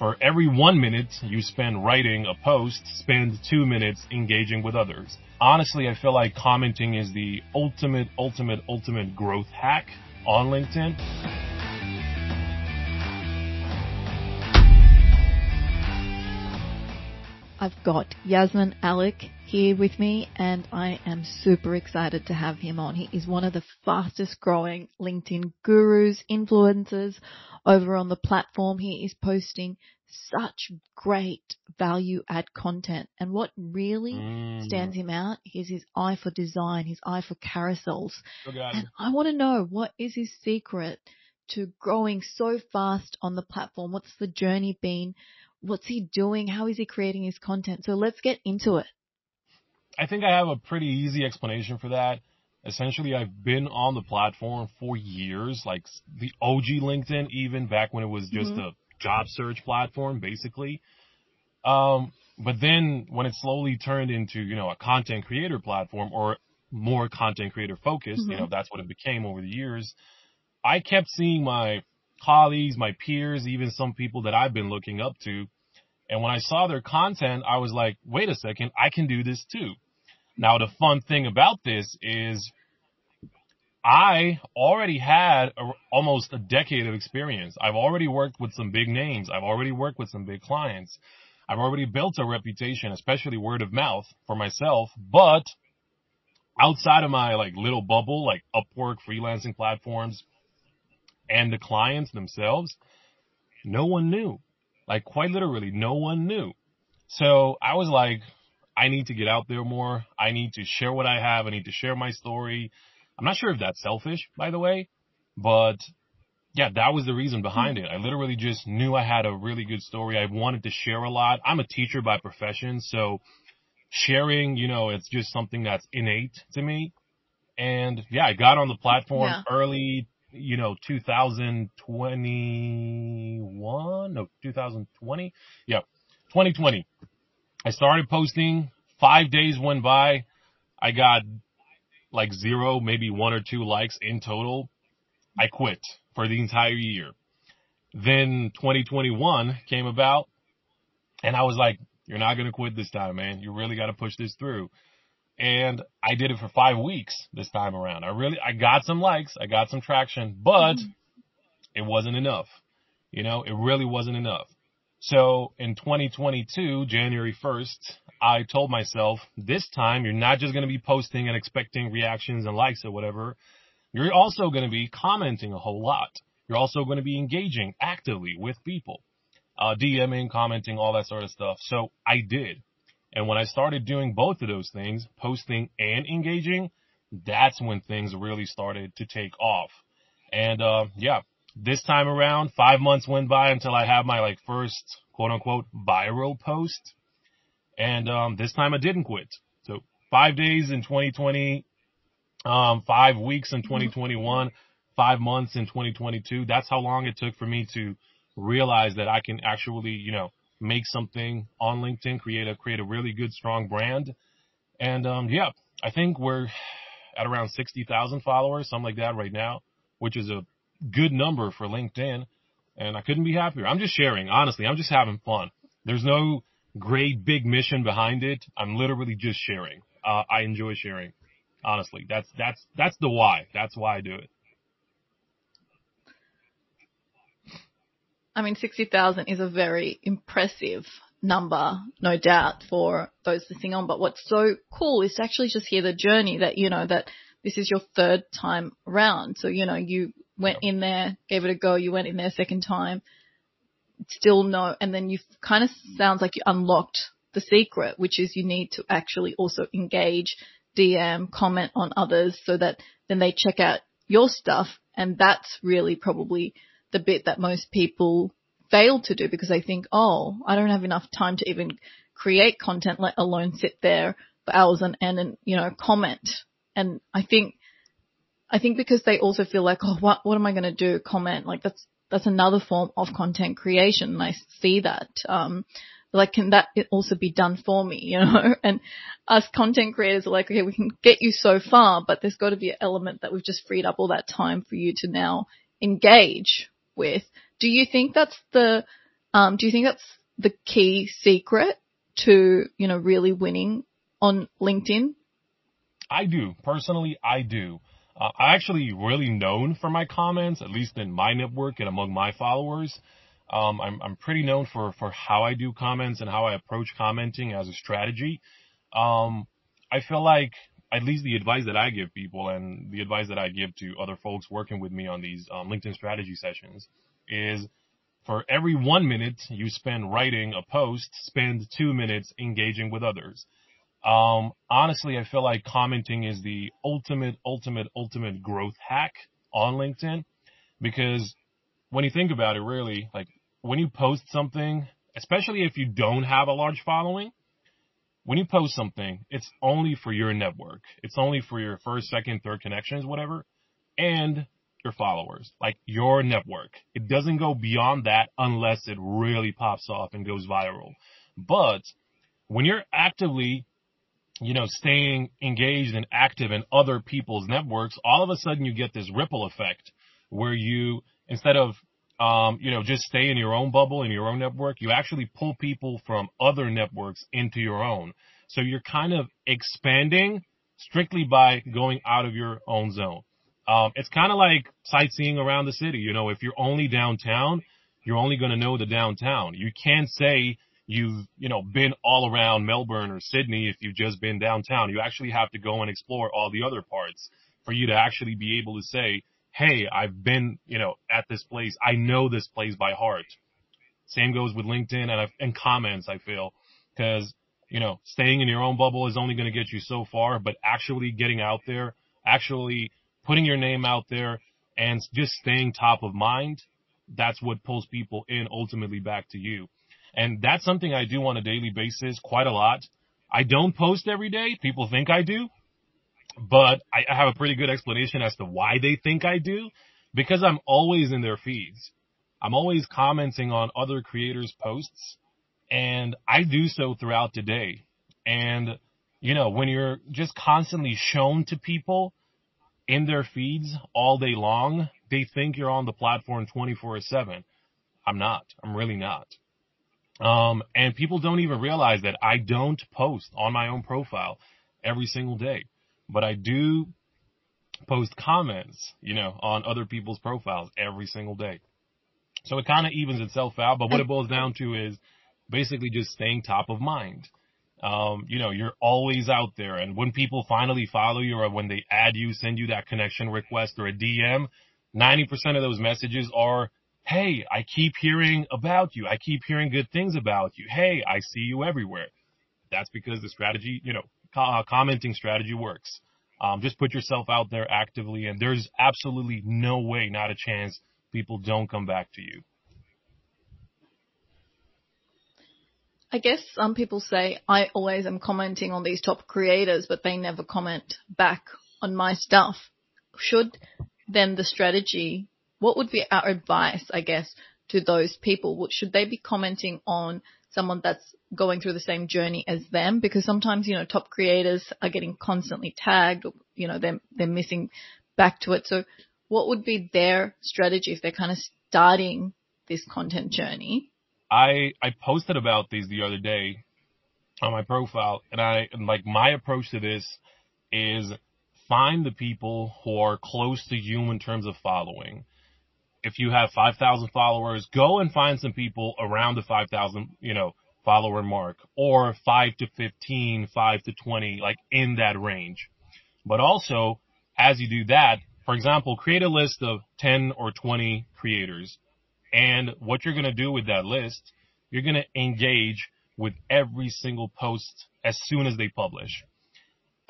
for every one minute you spend writing a post, spend two minutes engaging with others. Honestly, I feel like commenting is the ultimate, ultimate, ultimate growth hack on LinkedIn. I've got Jasmin Alić here with me and I am super excited to have him on. He is one of the fastest growing LinkedIn gurus, influencers over on the platform. He is posting such great value add content. And what really mm. stands him out is his eye for design, his eye for carousels. Oh and I want to know what is his secret to growing so fast on the platform? What's the journey been? what's he doing? How is he creating his content? So let's get into it. I think I have a pretty easy explanation for that. Essentially, I've been on the platform for years, like the OG LinkedIn, even back when it was just mm-hmm. a job search platform, basically. Um, but then when it slowly turned into, you know, a content creator platform or more content creator focused, mm-hmm. you know, that's what it became over the years. I kept seeing my colleagues, my peers, even some people that I've been looking up to. And when I saw their content, I was like, wait a second, I can do this too. Now, the fun thing about this is I already had a, almost a decade of experience. I've already worked with some big names. I've already worked with some big clients. I've already built a reputation, especially word of mouth for myself, but outside of my like little bubble, like Upwork freelancing platforms, and the clients themselves, no one knew. Like quite literally, no one knew. So I was like, I need to get out there more. I need to share what I have. I need to share my story. I'm not sure if that's selfish, by the way, but yeah, that was the reason behind it. I literally just knew I had a really good story. I wanted to share a lot. I'm a teacher by profession, so sharing, you know, it's just something that's innate to me. And yeah, I got on the platform yeah. early you know, 2021, no, 2020. Yeah, 2020. I started posting. Five days went by. I got like zero, maybe one or two likes in total. I quit for the entire year. Then 2021 came about and I was like, you're not going to quit this time, man. You really got to push this through and I did it for five weeks this time around. I really, I got some likes, I got some traction, but mm-hmm. it wasn't enough. You know, it really wasn't enough. So in 2022, January 1st, I told myself this time you're not just going to be posting and expecting reactions and likes or whatever. You're also going to be commenting a whole lot. You're also going to be engaging actively with people, uh, DMing, commenting, all that sort of stuff. So I did. And when I started doing both of those things, posting and engaging, that's when things really started to take off. And, uh, yeah, this time around, five months went by until I had my like first quote unquote viral post. And, um, this time I didn't quit. So five days in 2020, um, five weeks in 2021, five months in 2022. That's how long it took for me to realize that I can actually, you know, make something on LinkedIn, create a create a really good strong brand. And um, yeah, I think we're at around 60,000 followers, something like that right now, which is a good number for LinkedIn. And I couldn't be happier. I'm just sharing, honestly. I'm just having fun. There's no great big mission behind it. I'm literally just sharing. Uh, I enjoy sharing. Honestly, that's, that's, that's the why. That's why I do it. I mean, 60,000 is a very impressive number, no doubt, for those listening on. But what's so cool is to actually just hear the journey that, you know, that this is your third time around. So, you know, you went in there, gave it a go, you went in there second time, still no, and then you kind of sounds like you unlocked the secret, which is you need to actually also engage, DM, comment on others so that then they check out your stuff. And that's really probably the bit that most people fail to do because they think, oh, I don't have enough time to even create content, let alone sit there for hours on end and, you know, comment. And I think, I think because they also feel like, oh, what, what am I going to do? Comment. Like that's, that's another form of content creation. And I see that. Um, like, can that also be done for me? You know, and us content creators are like, okay, we can get you so far, but there's got to be an element that we've just freed up all that time for you to now engage with. Do you think that's the Um, do you think that's the key secret to, you know, really winning on LinkedIn? I do. Personally, I do. Uh, I'm actually really known for my comments, at least in my network and among my followers. Um, I'm, I'm pretty known for, for how I do comments and how I approach commenting as a strategy. Um, I feel like at least the advice that I give people and the advice that I give to other folks working with me on these um, LinkedIn strategy sessions is for every one minute you spend writing a post, spend two minutes engaging with others. Um, honestly, I feel like commenting is the ultimate, ultimate, ultimate growth hack on LinkedIn because when you think about it, really, like when you post something, especially if you don't have a large following, when you post something, it's only for your network. It's only for your first, second, third connections, whatever, and your followers, like your network. It doesn't go beyond that unless it really pops off and goes viral. But when you're actively you know, staying engaged and active in other people's networks, all of a sudden you get this ripple effect where you, instead of, um, you know, just stay in your own bubble, in your own network, you actually pull people from other networks into your own. So you're kind of expanding strictly by going out of your own zone. Um, it's kind of like sightseeing around the city. You know, if you're only downtown, you're only going to know the downtown. You can't say, you've, you know, been all around Melbourne or Sydney if you've just been downtown. You actually have to go and explore all the other parts for you to actually be able to say, Hey, I've been, you know, at this place. I know this place by heart. Same goes with LinkedIn and, and comments, I feel, because, you know, staying in your own bubble is only going to get you so far, but actually getting out there, actually putting your name out there and just staying top of mind, that's what pulls people in ultimately back to you. And that's something I do on a daily basis quite a lot. I don't post every day. People think I do, but I have a pretty good explanation as to why they think I do because I'm always in their feeds. I'm always commenting on other creators' posts and I do so throughout the day. And, you know, when you're just constantly shown to people in their feeds all day long, they think you're on the platform 24 seven. I'm not. I'm really not. Um, and people don't even realize that I don't post on my own profile every single day, but I do post comments, you know, on other people's profiles every single day. So it kind of evens itself out, but what it boils down to is basically just staying top of mind. Um, you know, you're always out there and when people finally follow you or when they add you, send you that connection request or a DM, 90% of those messages are Hey, I keep hearing about you. I keep hearing good things about you. Hey, I see you everywhere. That's because the strategy, you know, uh, commenting strategy works. Um, just put yourself out there actively and there's absolutely no way, not a chance people don't come back to you. I guess some people say I always am commenting on these top creators, but they never comment back on my stuff. Should then the strategy what would be our advice, I guess, to those people? Should they be commenting on someone that's going through the same journey as them? Because sometimes, you know, top creators are getting constantly tagged or, you know, they're, they're missing back to it. So what would be their strategy if they're kind of starting this content journey? I, I posted about these the other day on my profile and I, and like my approach to this is find the people who are close to you in terms of following if you have 5,000 followers, go and find some people around the 5,000, you know, follower mark or 5 to 15, 5 to 20, like in that range. But also, as you do that, for example, create a list of 10 or 20 creators. And what you're going to do with that list, you're going to engage with every single post as soon as they publish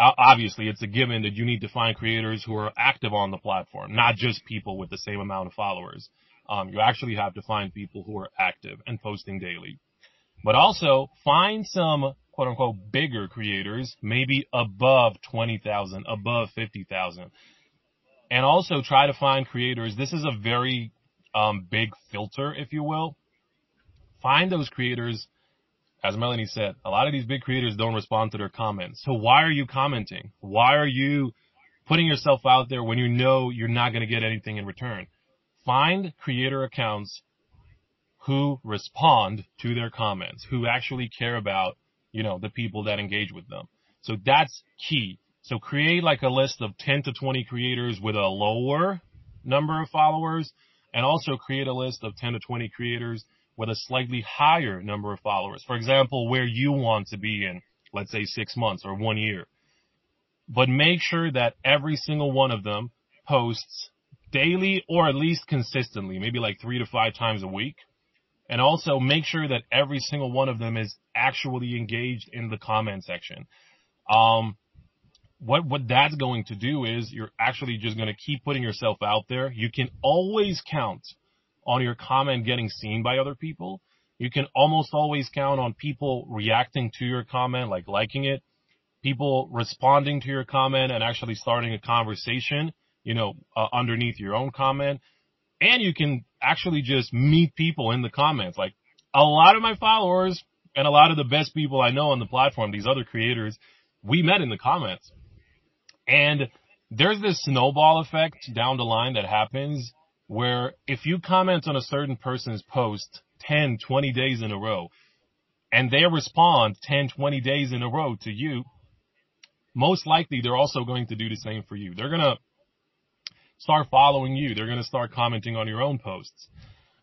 obviously it's a given that you need to find creators who are active on the platform, not just people with the same amount of followers. Um, you actually have to find people who are active and posting daily. But also find some quote unquote bigger creators, maybe above 20,000, above 50,000. And also try to find creators. This is a very um, big filter, if you will. Find those creators as Mellonie said, a lot of these big creators don't respond to their comments. So why are you commenting? Why are you putting yourself out there when you know you're not going to get anything in return? Find creator accounts who respond to their comments, who actually care about, you know, the people that engage with them. So that's key. So create like a list of 10 to 20 creators with a lower number of followers and also create a list of 10 to 20 creators with a slightly higher number of followers. For example, where you want to be in, let's say six months or one year. But make sure that every single one of them posts daily or at least consistently, maybe like three to five times a week. And also make sure that every single one of them is actually engaged in the comment section. Um, what, what that's going to do is you're actually just going to keep putting yourself out there. You can always count on your comment getting seen by other people. You can almost always count on people reacting to your comment, like liking it, people responding to your comment and actually starting a conversation, you know, uh, underneath your own comment. And you can actually just meet people in the comments. Like a lot of my followers and a lot of the best people I know on the platform, these other creators, we met in the comments. And there's this snowball effect down the line that happens where if you comment on a certain person's post 10, 20 days in a row and they respond 10, 20 days in a row to you, most likely they're also going to do the same for you. They're going to start following you. They're going to start commenting on your own posts.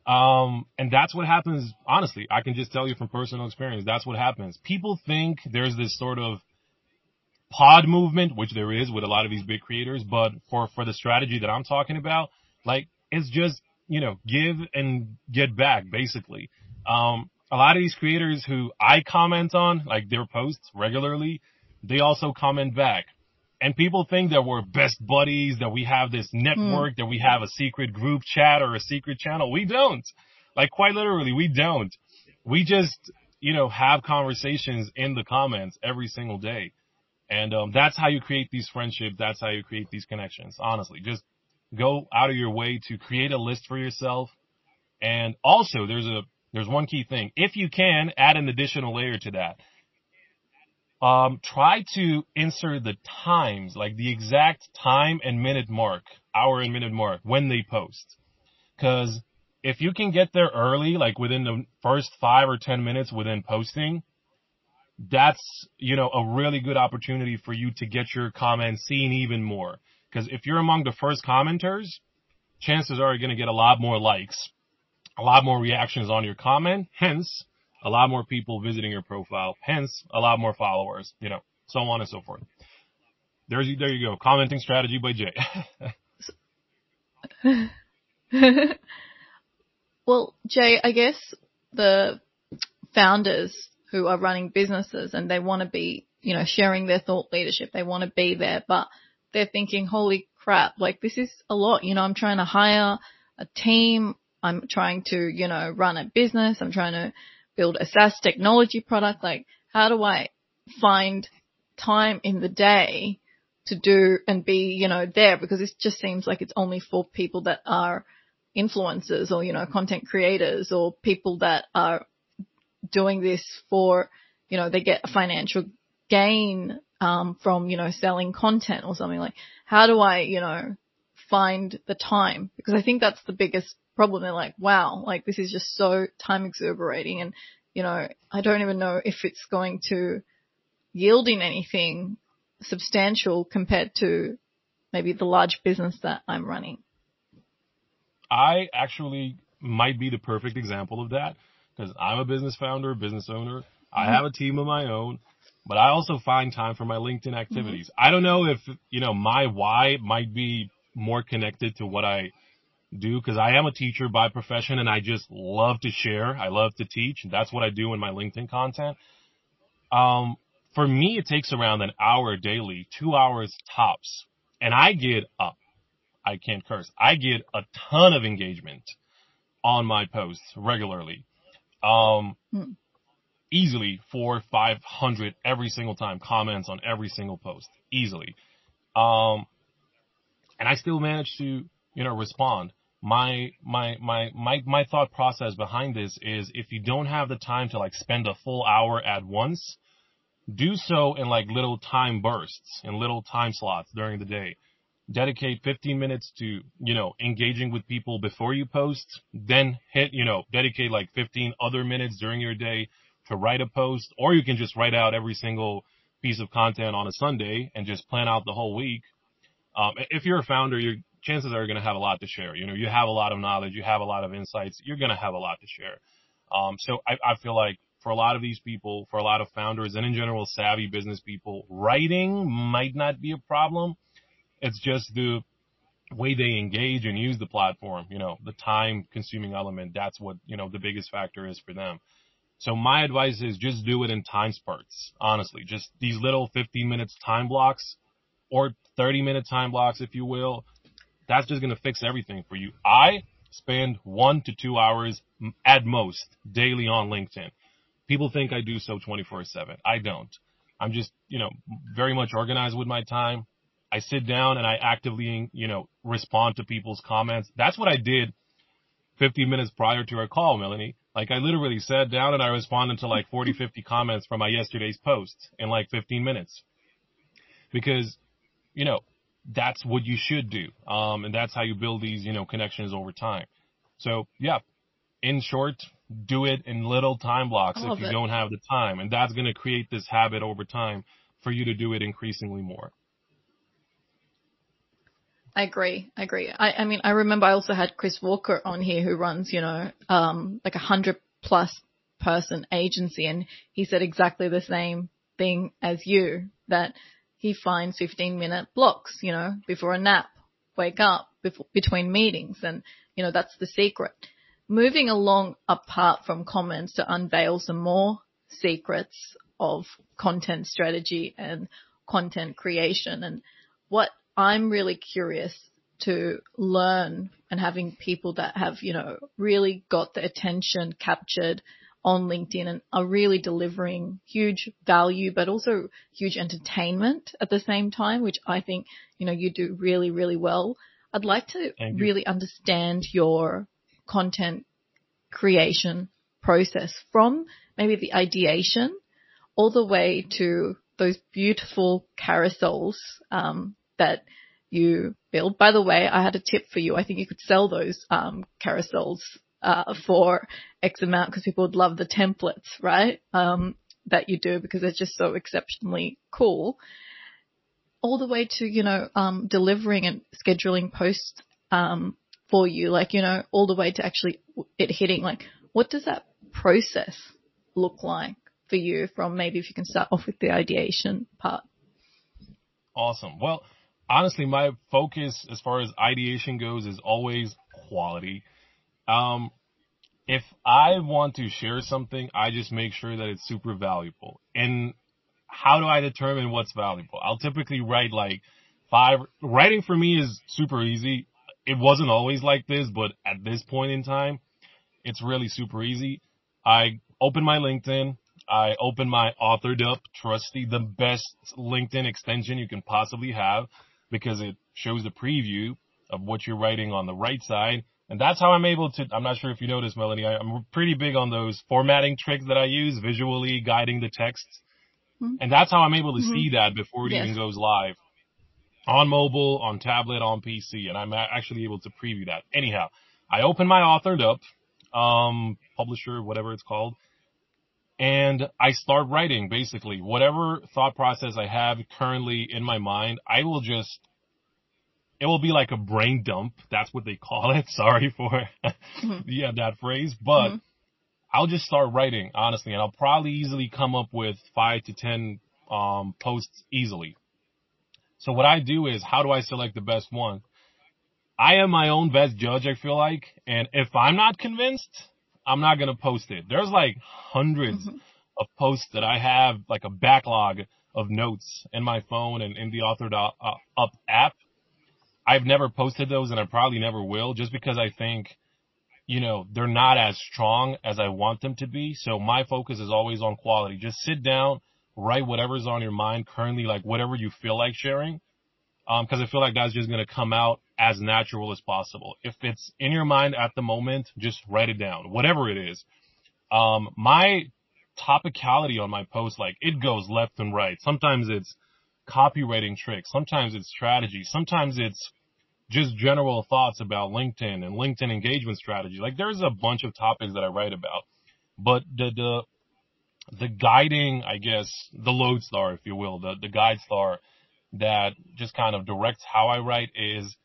Um, and that's what happens. Honestly, I can just tell you from personal experience. That's what happens. People think there's this sort of pod movement, which there is with a lot of these big creators, but for, for the strategy that I'm talking about, like it's just, you know, give and get back basically. Um, a lot of these creators who I comment on, like their posts regularly, they also comment back. And people think that we're best buddies, that we have this network, mm. that we have a secret group chat or a secret channel. We don't. Like quite literally, we don't. We just, you know, have conversations in the comments every single day. And um, that's how you create these friendships. That's how you create these connections. Honestly, just go out of your way to create a list for yourself. And also, there's a there's one key thing. If you can, add an additional layer to that. Um, try to insert the times, like the exact time and minute mark, hour and minute mark when they post. Cause if you can get there early, like within the first five or 10 minutes within posting, that's, you know, a really good opportunity for you to get your comments seen even more. Cause if you're among the first commenters, chances are you're going to get a lot more likes, a lot more reactions on your comment, hence a lot more people visiting your profile, hence a lot more followers, you know, so on and so forth. There's, there you go. Commenting strategy by Jay. well, Jay, I guess the founders who are running businesses and they want to be, you know, sharing their thought leadership. They want to be there, but they're thinking, holy crap, like this is a lot. You know, I'm trying to hire a team. I'm trying to, you know, run a business. I'm trying to build a SaaS technology product. Like how do I find time in the day to do and be, you know, there because it just seems like it's only for people that are influencers or, you know, content creators or people that are doing this for, you know, they get a financial gain um, from, you know, selling content or something like, how do I, you know, find the time? Because I think that's the biggest problem. They're like, wow, like this is just so time exuberating and, you know, I don't even know if it's going to yield in anything substantial compared to maybe the large business that I'm running. I actually might be the perfect example of that because I'm a business founder, business owner. Mm-hmm. I have a team of my own, but I also find time for my LinkedIn activities. Mm-hmm. I don't know if, you know, my why might be more connected to what I do because I am a teacher by profession and I just love to share. I love to teach. And that's what I do in my LinkedIn content. Um, for me, it takes around an hour daily, two hours tops. And I get up. I can't curse. I get a ton of engagement on my posts regularly. Um, hmm. Easily four, five hundred every single time comments on every single post. Easily. Um, and I still manage to, you know, respond. My, my, my, my, my thought process behind this is if you don't have the time to like spend a full hour at once, do so in like little time bursts, in little time slots during the day. dedicate 15 minutes to, you know, engaging with people before you post, then hit, you know, dedicate like 15 other minutes during your day to write a post, or you can just write out every single piece of content on a Sunday and just plan out the whole week. Um, if you're a founder, your chances are going to have a lot to share. You know, you have a lot of knowledge, you have a lot of insights, you're going to have a lot to share. Um, so I, I feel like for a lot of these people, for a lot of founders and in general savvy business people, writing might not be a problem. It's just the way they engage and use the platform, you know, the time consuming element. That's what, you know, the biggest factor is for them. So my advice is just do it in time spurts, honestly. Just these little 15 minutes time blocks or 30 minute time blocks, if you will. That's just going to fix everything for you. I spend one to two hours at most daily on LinkedIn. People think I do so 24 seven. I don't. I'm just, you know, very much organized with my time. I sit down and I actively, you know, respond to people's comments. That's what I did 15 minutes prior to our call, Mellonie. Like I literally sat down and I responded to like 40, 50 comments from my yesterday's post in like 15 minutes. Because, you know, that's what you should do. Um, and that's how you build these, you know, connections over time. So yeah, in short, do it in little time blocks if you it. don't have the time. And that's going to create this habit over time for you to do it increasingly more. I agree. I agree. I, I mean, I remember I also had Chris Walker on here who runs, you know, um, like a hundred plus person agency and he said exactly the same thing as you that he finds 15 minute blocks, you know, before a nap, wake up before, between meetings and, you know, that's the secret. Moving along apart from comments to unveil some more secrets of content strategy and content creation and what I'm really curious to learn and having people that have, you know, really got the attention captured on LinkedIn and are really delivering huge value, but also huge entertainment at the same time, which I think, you know, you do really, really well. I'd like to really understand your content creation process from maybe the ideation all the way to those beautiful carousels um, that you build. By the way, I had a tip for you. I think you could sell those um, carousels uh, for X amount because people would love the templates, right? Um, that you do because they're just so exceptionally cool. All the way to you know um, delivering and scheduling posts um, for you, like you know all the way to actually it hitting. Like, what does that process look like for you? From maybe if you can start off with the ideation part. Awesome. Well, honestly, my focus as far as ideation goes is always quality. Um, if I want to share something, I just make sure that it's super valuable. And how do I determine what's valuable? I'll typically write like five, writing for me is super easy. It wasn't always like this, but at this point in time, it's really super easy. I open my LinkedIn. I open my AuthoredUp trusty, the best LinkedIn extension you can possibly have because it shows the preview of what you're writing on the right side. And that's how I'm able to, I'm not sure if you noticed, Mellonie, I, am pretty big on those formatting tricks that I use, visually guiding the text. Mm-hmm. And that's how I'm able to mm-hmm. see that before it yes. even goes live. On mobile, on tablet, on PC, and I'm actually able to preview that. Anyhow, I open my AuthoredUp, um, publisher, whatever it's called, and I start writing basically whatever thought process I have currently in my mind. I will just, it will be like a brain dump. That's what they call it. Sorry for, mm-hmm. yeah, that phrase, but mm-hmm. I'll just start writing honestly, and I'll probably easily come up with five to 10, um, posts easily. So what I do is how do I select the best one? I am my own best judge, I feel like, and if I'm not convinced, I'm not going to post it. There's like hundreds mm-hmm. of posts that I have like a backlog of notes in my phone and in the authored uh, up app. I've never posted those and I probably never will just because I think, you know, they're not as strong as I want them to be. So my focus is always on quality. Just sit down, write whatever's on your mind currently, like whatever you feel like sharing. Um, cause I feel like that's just going to come out as natural as possible. If it's in your mind at the moment, just write it down, whatever it is. Um, my topicality on my post, like it goes left and right. Sometimes it's copywriting tricks. Sometimes it's strategy. Sometimes it's just general thoughts about LinkedIn and LinkedIn engagement strategy. Like there's a bunch of topics that I write about, but the, the, the guiding, I guess, the lodestar, if you will, the, the guide star that just kind of directs how I write is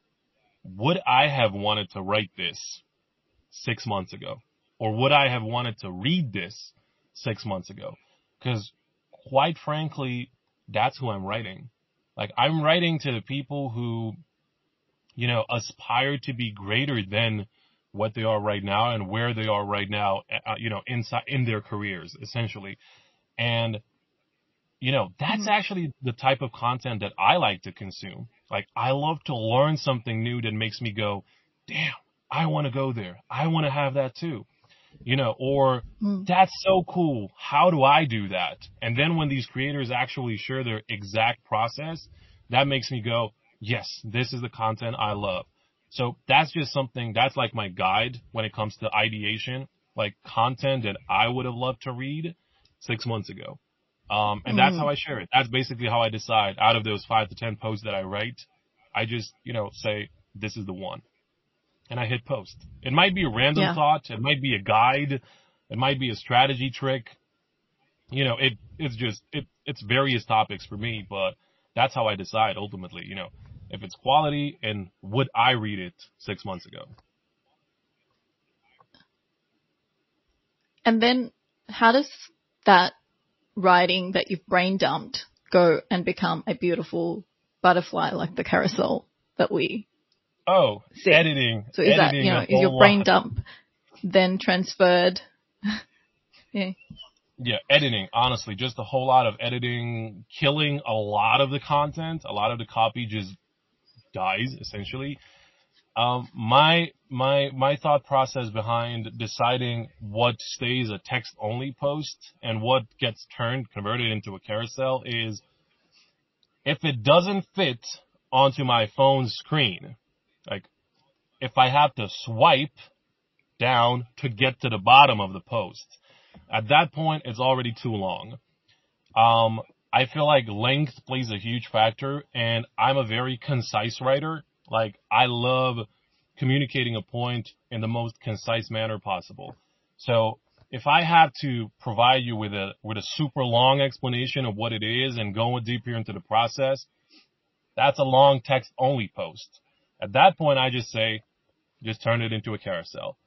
would I have wanted to write this six months ago? Or would I have wanted to read this six months ago? Cause quite frankly, that's who I'm writing. Like I'm writing to the people who, you know, aspire to be greater than what they are right now and where they are right now, uh, you know, inside, in their careers, essentially. And, you know, that's mm-hmm. actually the type of content that I like to consume. Like I love to learn something new that makes me go, damn, I want to go there. I want to have that too. You know, or mm. that's so cool. How do I do that? And then when these creators actually share their exact process, that makes me go, yes, this is the content I love. So that's just something that's like my guide when it comes to ideation, like content that I would have loved to read six months ago. Um, and mm that's how I share it. That's basically how I decide out of those five to 10 posts that I write. I just, you know, say, this is the one. And I hit post. It might be a random yeah. thought. It might be a guide. It might be a strategy trick. You know, it, it's just, it, it's various topics for me, but that's how I decide ultimately, you know if it's quality and would I read it six months ago? And then how does that writing that you've brain dumped go and become a beautiful butterfly like the carousel that we Oh, see? editing. So is editing that, you know, is your brain dump then transferred? yeah. Yeah, editing, honestly, just a whole lot of editing, killing a lot of the content, a lot of the copy just dies essentially. Um, my my my thought process behind deciding what stays a text only post and what gets turned converted into a carousel is if it doesn't fit onto my phone screen, like if I have to swipe down to get to the bottom of the post, at that point it's already too long. Um, I feel like length plays a huge factor and I'm a very concise writer. Like I love communicating a point in the most concise manner possible. So if I have to provide you with a, with a super long explanation of what it is and going deeper into the process, that's a long text only post. At that point, I just say, just turn it into a carousel.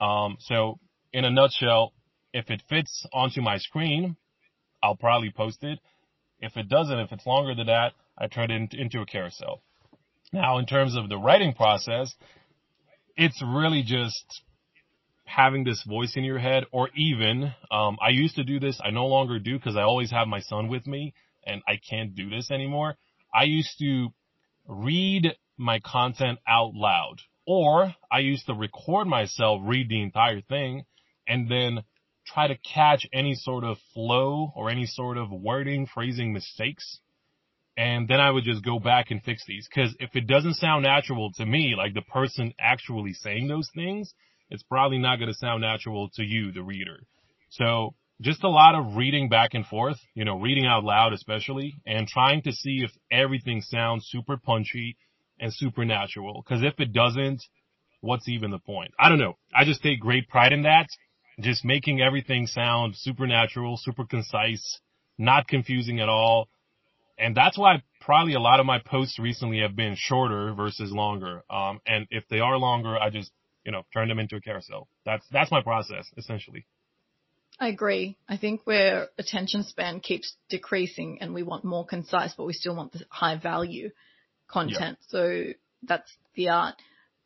Um, so in a nutshell, if it fits onto my screen, I'll probably post it. If it doesn't, if it's longer than that, I turn it into a carousel. Now, in terms of the writing process, it's really just having this voice in your head or even, um, I used to do this. I no longer do because I always have my son with me and I can't do this anymore. I used to read my content out loud or I used to record myself read the entire thing and then try to catch any sort of flow or any sort of wording, phrasing mistakes. And then I would just go back and fix these. Cause if it doesn't sound natural to me, like the person actually saying those things, it's probably not going to sound natural to you, the reader. So just a lot of reading back and forth, you know, reading out loud especially, and trying to see if everything sounds super punchy and supernatural. Cause if it doesn't, what's even the point? I don't know. I just take great pride in that just making everything sound supernatural, super concise, not confusing at all. And that's why probably a lot of my posts recently have been shorter versus longer. Um, and if they are longer, I just, you know, turn them into a carousel. That's, that's my process essentially. I agree. I think where attention span keeps decreasing and we want more concise, but we still want the high value content. Yeah. So that's the art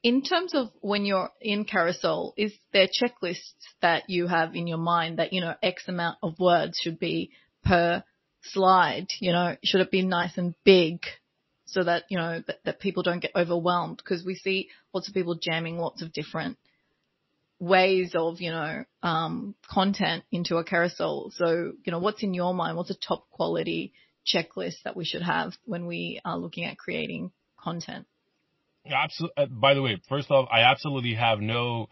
in terms of when you're in carousel, is there checklists that you have in your mind that, you know, X amount of words should be per slide? You know, should it be nice and big so that, you know, that, that people don't get overwhelmed? Because we see lots of people jamming lots of different ways of, you know, um, content into a carousel. So, you know, what's in your mind? What's a top quality checklist that we should have when we are looking at creating content? Absolutely. Uh, by the way, first off, I absolutely have no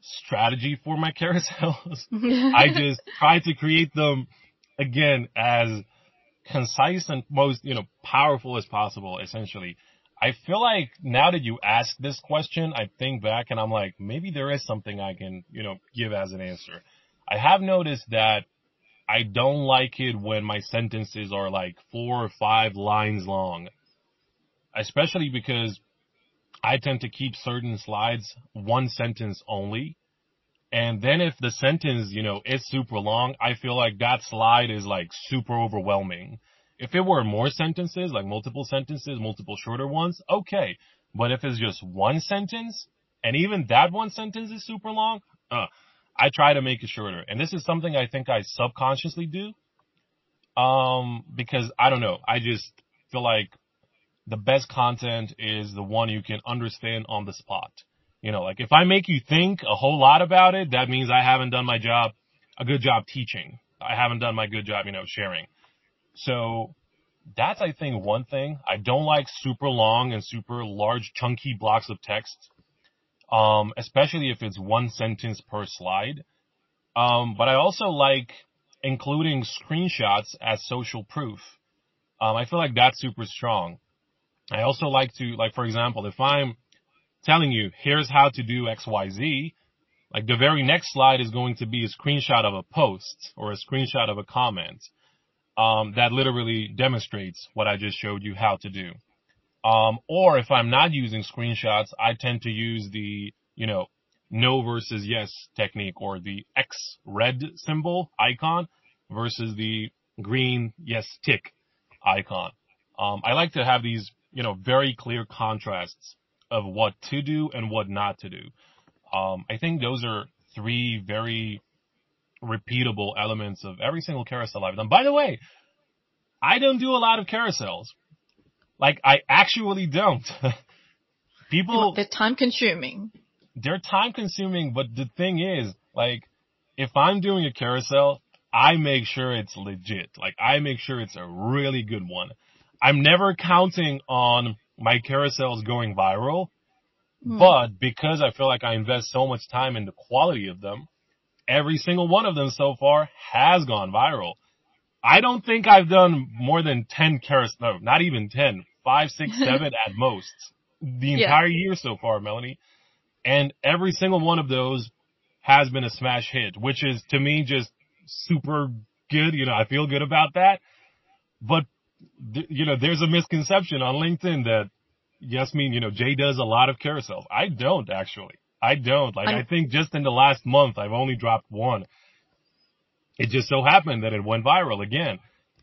strategy for my carousels. I just try to create them again as concise and most, you know, powerful as possible, essentially. I feel like now that you ask this question, I think back and I'm like, maybe there is something I can, you know, give as an answer. I have noticed that I don't like it when my sentences are like four or five lines long, especially because I tend to keep certain slides one sentence only. And then if the sentence, you know, is super long, I feel like that slide is like super overwhelming. If it were more sentences, like multiple sentences, multiple shorter ones, okay. But if it's just one sentence, and even that one sentence is super long, uh, I try to make it shorter. And this is something I think I subconsciously do. Um, because I don't know, I just feel like the best content is the one you can understand on the spot. You know, like if I make you think a whole lot about it, that means I haven't done my job, a good job teaching. I haven't done my good job, you know, sharing. So that's, I think, one thing. I don't like super long and super large chunky blocks of text. Um, especially if it's one sentence per slide. Um, but I also like including screenshots as social proof. Um, I feel like that's super strong. I also like to, like, for example, if I'm telling you, here's how to do XYZ, like the very next slide is going to be a screenshot of a post or a screenshot of a comment, um, that literally demonstrates what I just showed you how to do. Um, or if I'm not using screenshots, I tend to use the, you know, no versus yes technique or the X red symbol icon versus the green yes tick icon. Um, I like to have these, you know, very clear contrasts of what to do and what not to do. Um, I think those are three very repeatable elements of every single carousel I've done. By the way, I don't do a lot of carousels. Like I actually don't. People they're time consuming. They're time consuming, but the thing is, like, if I'm doing a carousel, I make sure it's legit. Like I make sure it's a really good one. I'm never counting on my carousel is going viral. Hmm. But because I feel like I invest so much time in the quality of them, every single one of them so far has gone viral. I don't think I've done more than 10 carousels, no, not even 10, 5, 6, 7 at most the entire yeah. year so far, Mellonie. And every single one of those has been a smash hit, which is to me just super good. You know, I feel good about that. But you know, there's a misconception on LinkedIn that yes, Jasmin, you know, Jay does a lot of carousels. I don't actually. I don't. Like, I'm, i think just in the last month, I've only dropped one. It just so happened that it went viral again,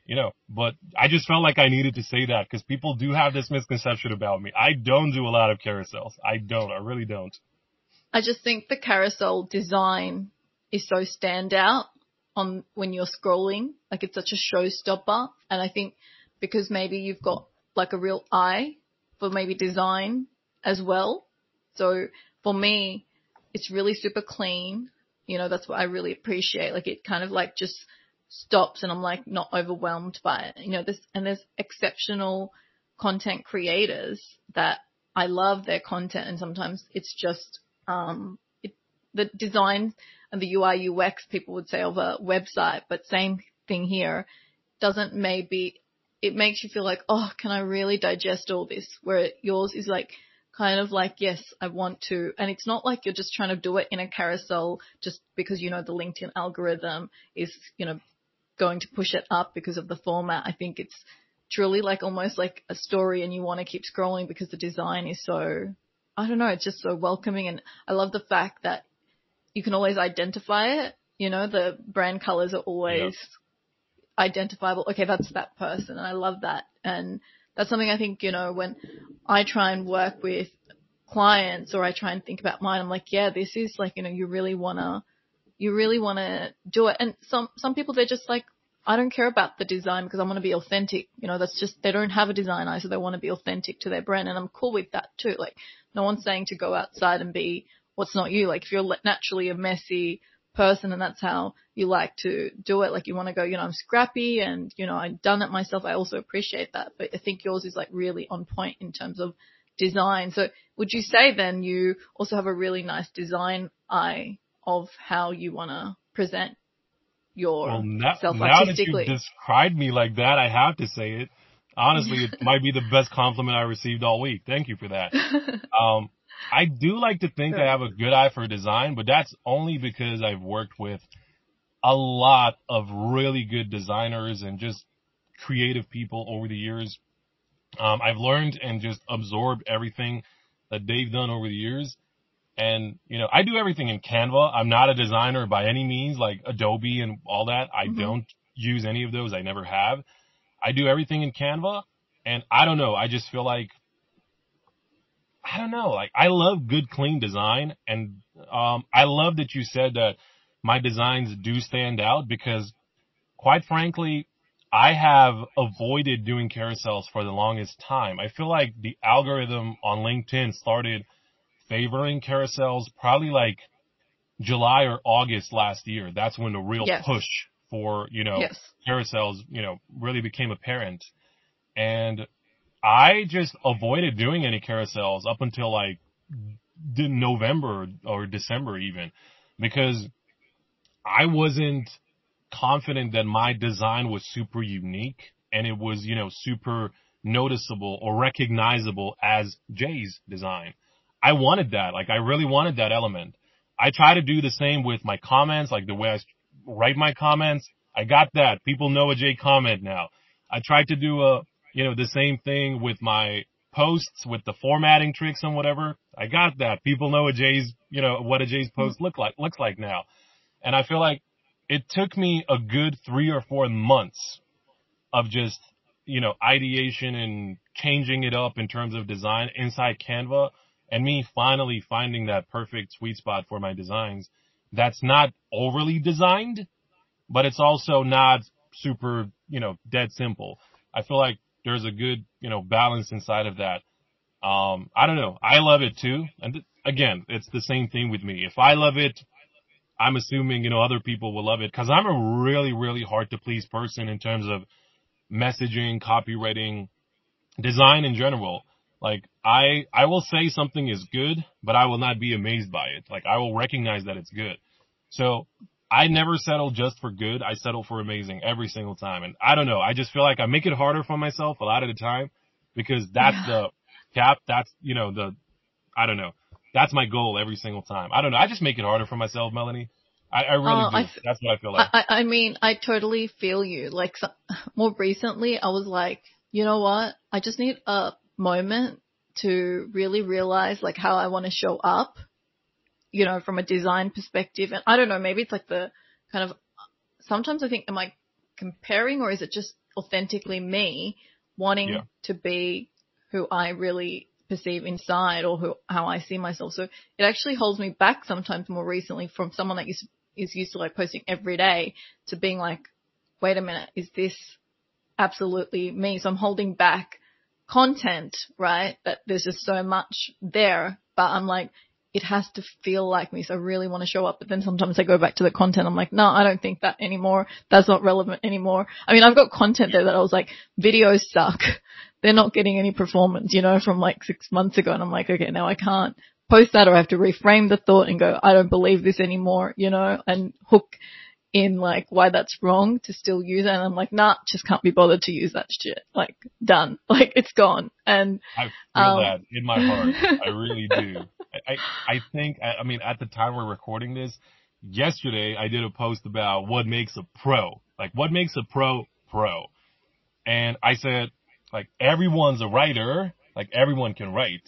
you know, but I just felt like I needed to say that because people do have this misconception about me. I don't do a lot of carousels. I don't. I really don't. I just think the carousel design is so standout on when you're scrolling. Like it's such a showstopper. And I think because maybe you've got like a real eye for maybe design as well. So for me, it's really super clean. You know, that's what I really appreciate. Like it kind of like just stops and I'm like not overwhelmed by it. You know, this, and there's exceptional content creators that I love their content and sometimes it's just, um, it, the design and the UI UX people would say of a website, but same thing here doesn't maybe it makes you feel like, oh, can I really digest all this? Where yours is like, kind of like, yes, I want to. And it's not like you're just trying to do it in a carousel just because, you know, the LinkedIn algorithm is, you know, going to push it up because of the format. I think it's truly like almost like a story and you want to keep scrolling because the design is so, I don't know, it's just so welcoming. And I love the fact that you can always identify it. You know, the brand colors are always yep identifiable. Okay, that's that person. And I love that. And that's something I think, you know, when I try and work with clients or I try and think about mine, I'm like, yeah, this is like, you know, you really wanna, you really wanna do it. And some, some people, they're just like, I don't care about the design because I want to be authentic. You know, that's just, they don't have a design eye, so they want to be authentic to their brand. And I'm cool with that too. Like, no one's saying to go outside and be what's not you. Like, if you're naturally a messy, person and that's how you like to do it. Like you want to go, you know, I'm scrappy and, you know, I've done it myself. I also appreciate that. But I think yours is like really on point in terms of design. So would you say then you also have a really nice design eye of how you want to present? your Well, now, self now that you described me like that, I have to say it. Honestly, it might be the best compliment I received all week. Thank you for that. Um, I do like to think I have a good eye for design, but that's only because I've worked with a lot of really good designers and just creative people over the years. Um, I've learned and just absorbed everything that they've done over the years. And, you know, I do everything in Canva. I'm not a designer by any means, like Adobe and all that. I Mhm. don't use any of those. I never have. I do everything in Canva. And I don't know. I just feel like, I don't know. Like I love good, clean design. And, um, I love that you said that my designs do stand out because quite frankly, I have avoided doing carousels for the longest time. I feel like the algorithm on LinkedIn started favoring carousels probably like July or August last year. That's when the real Yes. push for, you know, yes. carousels, you know, really became apparent. And I just avoided doing any carousels up until like November or December even because I wasn't confident that my design was super unique and it was, you know, super noticeable or recognizable as Jay's design. I wanted that. Like I really wanted that element. I try to do the same with my comments, like the way I write my comments. I got that. People know a Jay comment now. I tried to do a, you know, the same thing with my posts with the formatting tricks and whatever. I got that. People know a Jay's, you know, what a Jay's mm-hmm. post look like, looks like now. And I feel like it took me a good three or four months of just, you know, ideation and changing it up in terms of design inside Canva and me finally finding that perfect sweet spot for my designs. That's not overly designed, but it's also not super, you know, dead simple. I feel like there's a good, you know, balance inside of that. Um, I don't know. I love it too. And th- again, it's the same thing with me. If I love it, I'm assuming, you know, other people will love it because I'm a really, really hard to please person in terms of messaging, copywriting, design in general. Like I, I will say something is good, but I will not be amazed by it. Like I will recognize that it's good. So I never settle just for good. I settle for amazing every single time. And I don't know. I just feel like I make it harder for myself a lot of the time because that's Yeah. the cap. That's, you know, the, I don't know. That's my goal every single time. I don't know. I just make it harder for myself, Mellonie. I, I really Oh, do. I f- that's what I feel like. I, I I mean, I totally feel you. Like so, more recently, I was like, you know what? I just need a moment to really realize like how I want to show up, you know, from a design perspective. And I don't know, maybe it's like the kind of, sometimes I think, am I comparing or is it just authentically me wanting Yeah. to be who I really perceive inside or who, how I see myself? So it actually holds me back sometimes more recently from someone that is, is used to like posting every day to being like, wait a minute, is this absolutely me? So I'm holding back content, right? That there's just so much there, but I'm like, it has to feel like me. So I really want to show up. But then sometimes I go back to the content. I'm like, no, I don't think that anymore. That's not relevant anymore. I mean, I've got content there that I was like, videos suck. They're not getting any performance, you know, from like six months ago. And I'm like, okay, now I can't post that or I have to reframe the thought and go, I don't believe this anymore, you know, and hook in like why that's wrong to still use it. And I'm like, nah, just can't be bothered to use that shit. Like done. Like it's gone. And I feel Um, that in my heart. I really do. I, I, think, I, I mean, at the time we're recording this, yesterday I did a post about what makes a pro. Like, what makes a pro pro? And I said, like, everyone's a writer. Like, everyone can write,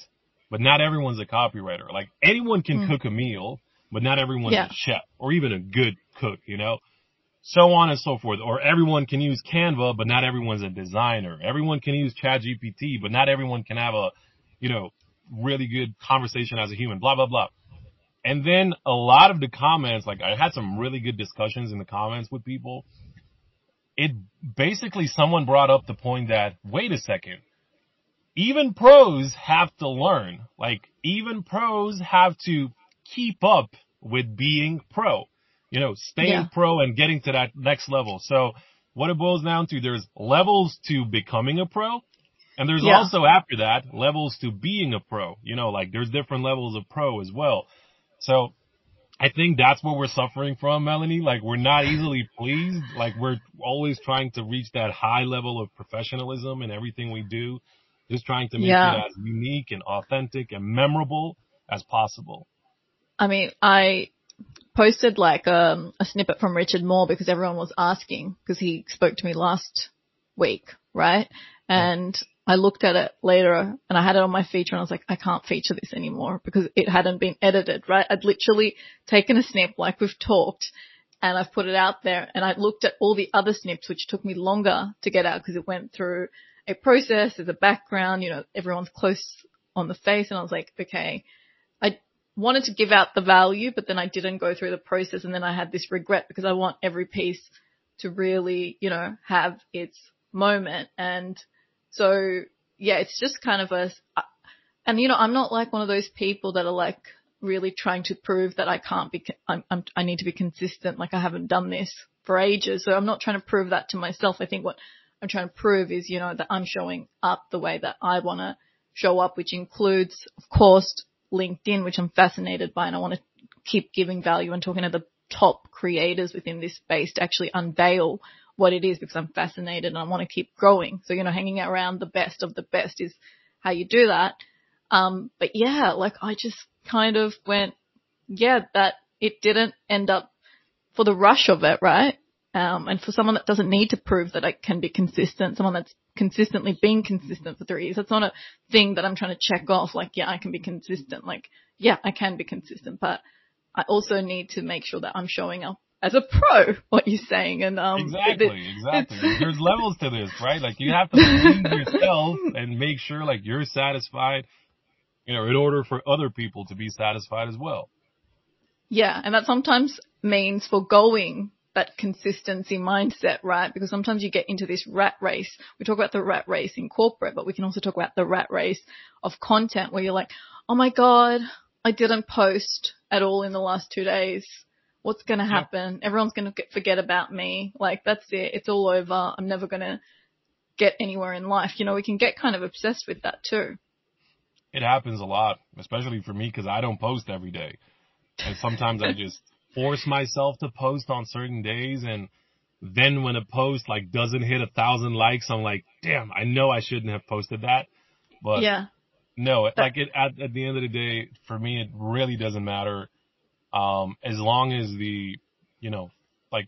but not everyone's a copywriter. Like, anyone can Mm. cook a meal, but not everyone's Yeah. a chef or even a good cook, you know? so on and so forth. Or everyone can use Canva, but not everyone's a designer. Everyone can use ChatGPT, but not everyone can have a, you know, really good conversation as a human, blah, blah, blah. And then a lot of the comments, like I had some really good discussions in the comments with people. It basically someone brought up the point that, wait a second, even pros have to learn. Like even pros have to keep up with being pro you know, staying Yeah. pro and getting to that next level. So what it boils down to, there's levels to becoming a pro. And there's Yeah. also after that levels to being a pro. You know, like there's different levels of pro as well. So I think that's what we're suffering from, Mellonie. Like we're not easily pleased. Like we're always trying to reach that high level of professionalism in everything we do. Just trying to make Yeah. it as unique and authentic and memorable as possible. I mean, I posted like um, a snippet from Richard Moore because everyone was asking because he spoke to me last week, right? And I looked at it later and I had it on my feature and I was like, I can't feature this anymore because it hadn't been edited, right? I'd literally taken a snip like we've talked and I've put it out there and I looked at all the other snips which took me longer to get out because it went through a process, there's a background, you know, everyone's close on the face and I was like, okay, I wanted to give out the value, but then I didn't go through the process and then I had this regret because I want every piece to really, you know, have its moment. And so, yeah, it's just kind of a, uh, and you know, I'm not like one of those people that are like really trying to prove that I can't be, I'm, I'm, I need to be consistent. Like I haven't done this for ages. So I'm not trying to prove that to myself. I think what I'm trying to prove is, you know, that I'm showing up the way that I want to show up, which includes, of course, LinkedIn, which I'm fascinated by and I want to keep giving value and talking to the top creators within this space to actually unveil what it is because I'm fascinated and I want to keep growing. So, you know, hanging around the best of the best is how you do that. Um, but yeah, like I just kind of went, yeah, that it didn't end up for the rush of it, right? Um, and for someone that doesn't need to prove that I can be consistent, someone that's consistently been consistent for three years, that's not a thing that I'm trying to check off. Like, yeah, I can be consistent. Like, yeah, I can be consistent, but I also need to make sure that I'm showing up as a pro, what you're saying. And, um, Exactly, it- exactly. There's levels to this, right? Like you have to believe yourself and make sure like you're satisfied, you know, in order for other people to be satisfied as well. Yeah, and that sometimes means foregoing that consistency mindset, right? Because sometimes you get into this rat race. We talk about the rat race in corporate, but we can also talk about the rat race of content where you're like, oh my God, I didn't post at all in the last two days. What's going to happen? Everyone's going to forget about me. Like that's it. It's all over. I'm never going to get anywhere in life. You know, we can get kind of obsessed with that too. It happens a lot, especially for me because I don't post every day. And sometimes I just force myself to post on certain days and then when a post like doesn't hit a thousand likes, I'm like, damn, I know I shouldn't have posted that. But yeah. no, like it, at, at the end of the day, for me, it really doesn't matter. Um, as long as the, you know, like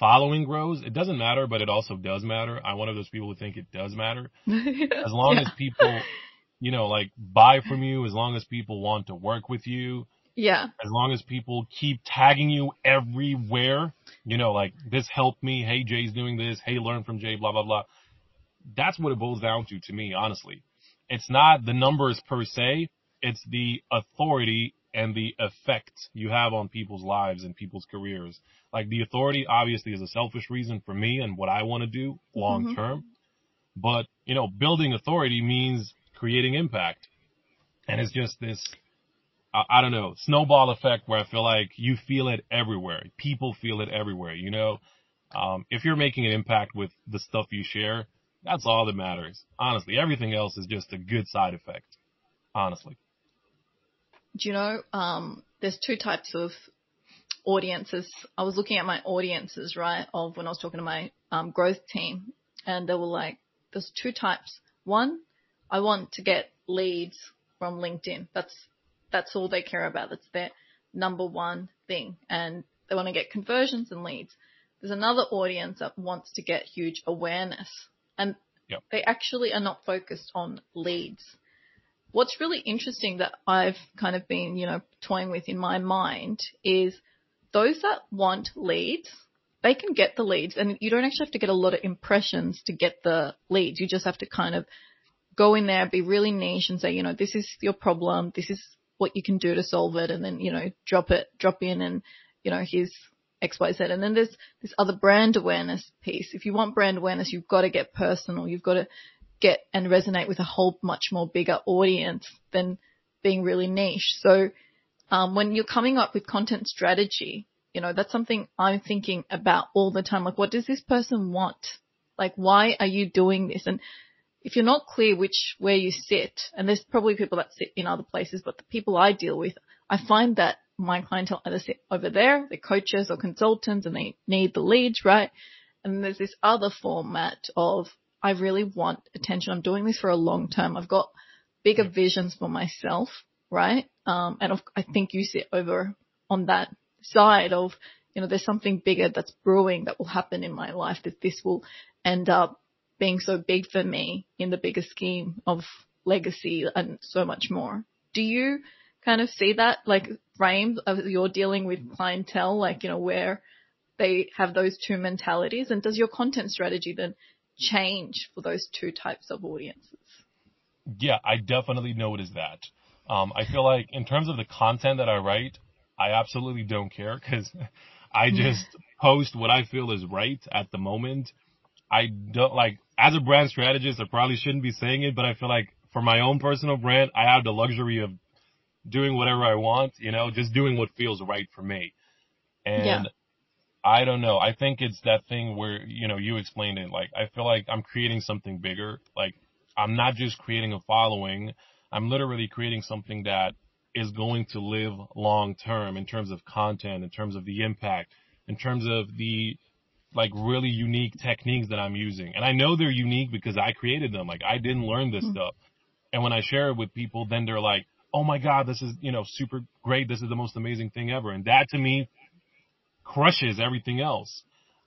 following grows, it doesn't matter, but it also does matter. I'm one of those people who think it does matter. As long yeah. as people, you know, like buy from you, as long as people want to work with you, yeah. as long as people keep tagging you everywhere, you know, like this helped me. Hey, Jay's doing this. Hey, learn from Jay, blah, blah, blah. That's what it boils down to, to me, honestly. It's not the numbers per se. It's the authority and the effect you have on people's lives and people's careers. Like the authority obviously is a selfish reason for me and what I want to do long term. But, you know, building authority means creating impact. And it's just this, I, I don't know, snowball effect where I feel like you feel it everywhere. People feel it everywhere, you know? Um, if you're making an impact with the stuff you share, that's all that matters. Honestly, everything else is just a good side effect. Honestly. Do you know, um, there's two types of audiences. I was looking at my audiences, right, of when I was talking to my um, growth team, and they were like, there's two types. One, I want to get leads from LinkedIn. That's that's all they care about. That's their number one thing, and they want to get conversions and leads. There's another audience that wants to get huge awareness, and Yep. they actually are not focused on leads what's really interesting that I've kind of been, you know, toying with in my mind is those that want leads, they can get the leads and you don't actually have to get a lot of impressions to get the leads. You just have to kind of go in there, be really niche and say, you know, this is your problem. This is what you can do to solve it. And then, you know, drop it, drop in and, you know, here's X, Y, Z. And then there's this other brand awareness piece. If you want brand awareness, you've got to get personal. You've got to get and resonate with a whole much more bigger audience than being really niche. So um, when you're coming up with content strategy, you know, that's something I'm thinking about all the time. Like, what does this person want? Like, why are you doing this? And if you're not clear which, where you sit, and there's probably people that sit in other places, but the people I deal with I find that my clientele either sit over there, they're coaches or consultants and they need the leads, right? And there's this other format of I really want attention. I'm doing this for a long term. I've got bigger visions for myself, right? Um, and I think you sit over on that side of, you know, there's something bigger that's brewing that will happen in my life that this will end up being so big for me in the bigger scheme of legacy and so much more. Do you kind of see that like framed of you're dealing with clientele, like, you know, where they have those two mentalities and does your content strategy then change for those two types of audiences? Yeah, I definitely notice that. Um, I feel like in terms of the content that I write, I absolutely don't care because I just post what I feel is right at the moment. I don't like, as a brand strategist, I probably shouldn't be saying it, but I feel like for my own personal brand, I have the luxury of doing whatever I want, you know, just doing what feels right for me. And yeah. I don't know. I think it's that thing where, you know, you explained it. Like, I feel like I'm creating something bigger. Like, I'm not just creating a following. I'm literally creating something that is going to live long term in terms of content, in terms of the impact, in terms of the like really unique techniques that I'm using. And I know they're unique because I created them. Like I didn't learn this mm-hmm. stuff. And when I share it with people, then they're like, Oh my God, this is, you know, super great. This is the most amazing thing ever. And that to me crushes everything else.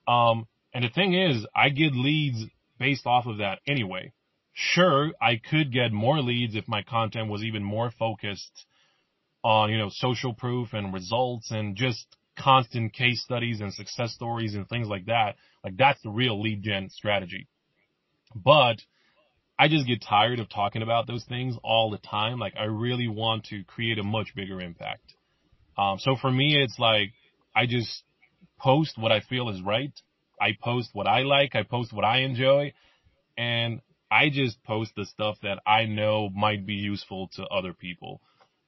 Um, and the thing is, I get leads based off of that anyway. Sure, I could get more leads if my content was even more focused on, you know, social proof and results and just constant case studies and success stories and things like that. Like that's the real lead gen strategy. But I just get tired of talking about those things all the time. Like I really want to create a much bigger impact. Um, so for me, it's like I just post what I feel is right. I post what I like. I post what I enjoy. And I just post the stuff that I know might be useful to other people.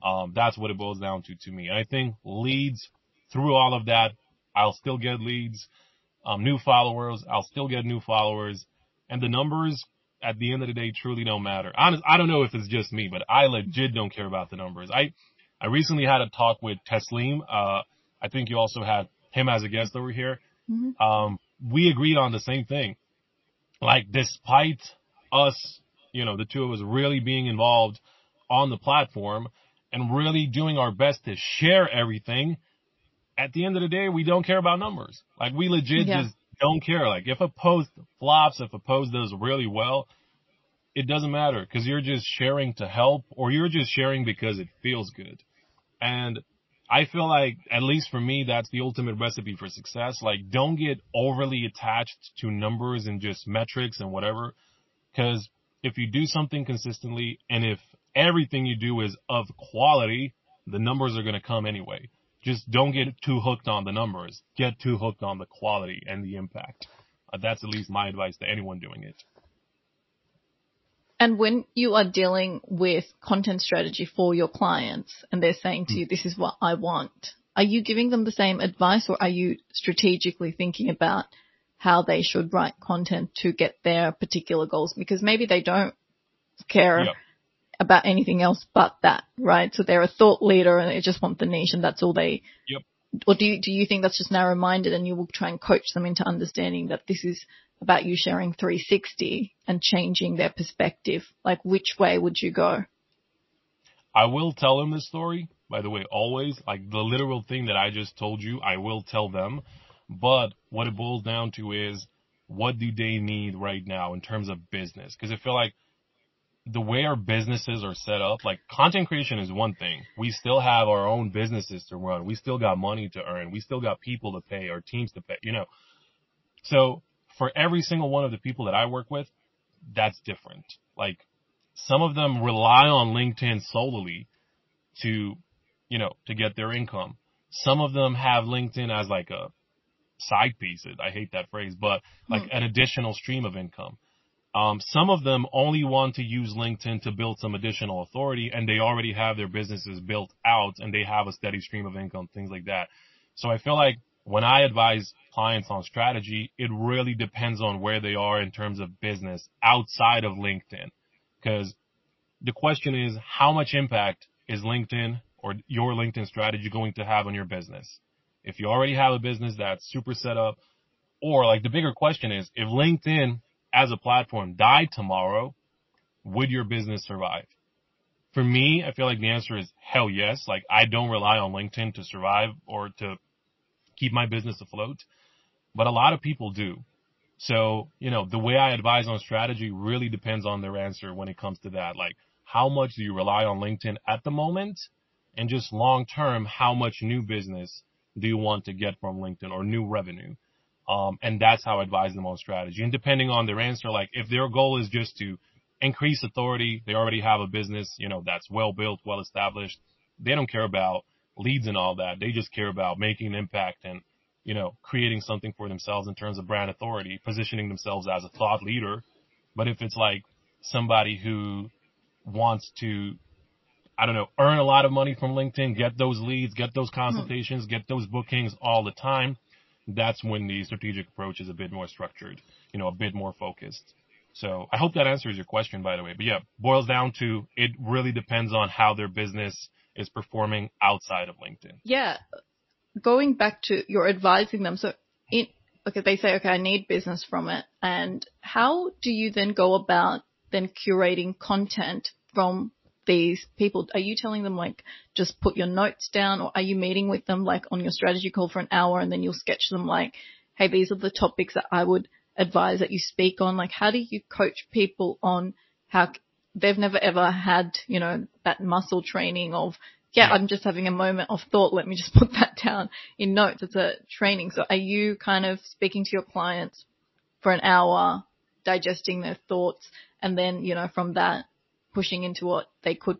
Um, that's what it boils down to to me. I think leads through all of that, I'll still get leads, um, new followers. I'll still get new followers and the numbers at the end of the day truly don't matter. Honest, I don't know if it's just me, but I legit don't care about the numbers. I, I recently had a talk with Teslim. Uh, I think you also had him as a guest over here. Mm-hmm. Um, we agreed on the same thing. Like, despite us, you know, the two of us really being involved on the platform and really doing our best to share everything, at the end of the day, we don't care about numbers. Like, we legit yeah. just don't care. Like, if a post flops, if a post does really well, it doesn't matter because you're just sharing to help or you're just sharing because it feels good. And I feel like, at least for me, that's the ultimate recipe for success. Like, don't get overly attached to numbers and just metrics and whatever. Cause if you do something consistently and if everything you do is of quality, the numbers are going to come anyway. Just don't get too hooked on the numbers. Get too hooked on the quality and the impact. Uh, that's at least my advice to anyone doing it. And when you are dealing with content strategy for your clients and they're saying to you, hmm. this is what I want, are you giving them the same advice or are you strategically thinking about how they should write content to get their particular goals? Because maybe they don't care yep. about anything else but that, right? So they're a thought leader and they just want the niche and that's all they yep or do you, do you think that's just narrow minded and you will try and coach them into understanding that this is about you sharing 360 and changing their perspective? Like which way would you go? I will tell them this story, by the way, always. Like the literal thing that I just told you, I will tell them. But what it boils down to is what do they need right now in terms of business? Because I feel like the way our businesses are set up, like content creation is one thing. We still have our own businesses to run. We still got money to earn. We still got people to pay, our teams to pay, you know. So for every single one of the people that I work with, that's different. Like some of them rely on LinkedIn solely to, you know, to get their income. Some of them have LinkedIn as like a side piece. I hate that phrase, but like hmm. an additional stream of income. Um, some of them only want to use LinkedIn to build some additional authority and they already have their businesses built out and they have a steady stream of income, things like that. So I feel like when I advise clients on strategy, it really depends on where they are in terms of business outside of LinkedIn. Cause the question is how much impact is LinkedIn or your LinkedIn strategy going to have on your business? If you already have a business that's super set up, or like the bigger question is, if LinkedIn as a platform died tomorrow, would your business survive? For me, I feel like the answer is hell yes. Like I don't rely on LinkedIn to survive or to keep my business afloat, but a lot of people do. So, you know, the way I advise on strategy really depends on their answer when it comes to that. Like how much do you rely on LinkedIn at the moment? And just long term, how much new business do you want to get from LinkedIn or new revenue? Um, and that's how I advise them on strategy. And depending on their answer, like if their goal is just to increase authority, they already have a business, you know, that's well built, well established. They don't care about leads and all that. They just care about making an impact and, you know, creating something for themselves in terms of brand authority, positioning themselves as a thought leader. But if it's like somebody who wants to, I don't know, earn a lot of money from LinkedIn, get those leads, get those mm-hmm. consultations, get those bookings all the time, that's when the strategic approach is a bit more structured, you know, a bit more focused. So I hope that answers your question, by the way. But yeah, boils down to it really depends on how their business is performing outside of LinkedIn. Yeah. Going back to your advising them. So in, okay, they say, okay, I need business from it. And how do you then go about then curating content from these people? Are you telling them like just put your notes down or are you meeting with them like on your strategy call for an hour and then you'll sketch them like, hey, these are the topics that I would advise that you speak on? Like how do you coach people on how they've never ever had, you know, that muscle training of, yeah, mm. I'm just having a moment of thought. Let me just put that down in notes. It's a training. So are you kind of speaking to your clients for an hour, digesting their thoughts and then, you know, from that pushing into what they could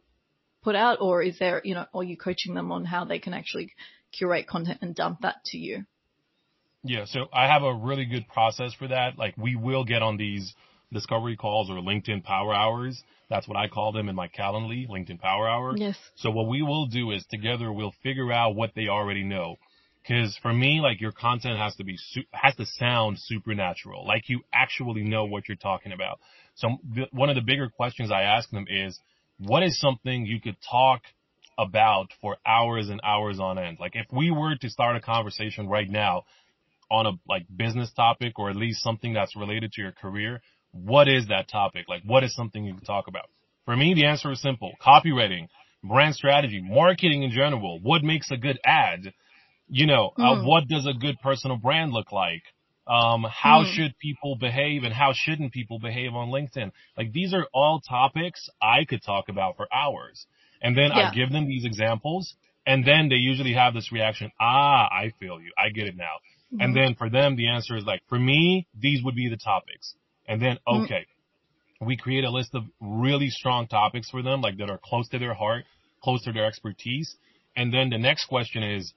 put out or is there, you know, are you coaching them on how they can actually curate content and dump that to you? Yeah. So I have a really good process for that. Like we will get on these discovery calls or LinkedIn power hours. That's what I call them in my Calendly, LinkedIn power hour. Yes. So what we will do is together we'll figure out what they already know. Cause for me, like your content has to be, has to sound supernatural. Like you actually know what you're talking about. So one of the bigger questions I ask them is, what is something you could talk about for hours and hours on end? Like if we were to start a conversation right now on a like business topic or at least something that's related to your career, what is that topic? Like what is something you can talk about? For me, the answer is simple. Copywriting, brand strategy, marketing in general. What makes a good ad? You know, mm. uh, what does a good personal brand look like? Um, how mm. should people behave and how shouldn't people behave on LinkedIn? Like these are all topics I could talk about for hours. And then yeah. I give them these examples and then they usually have this reaction. Ah, I feel you. I get it now. Mm-hmm. And then for them, the answer is like, for me, these would be the topics. And then, mm-hmm. okay, we create a list of really strong topics for them, like that are close to their heart, close to their expertise. And then the next question is,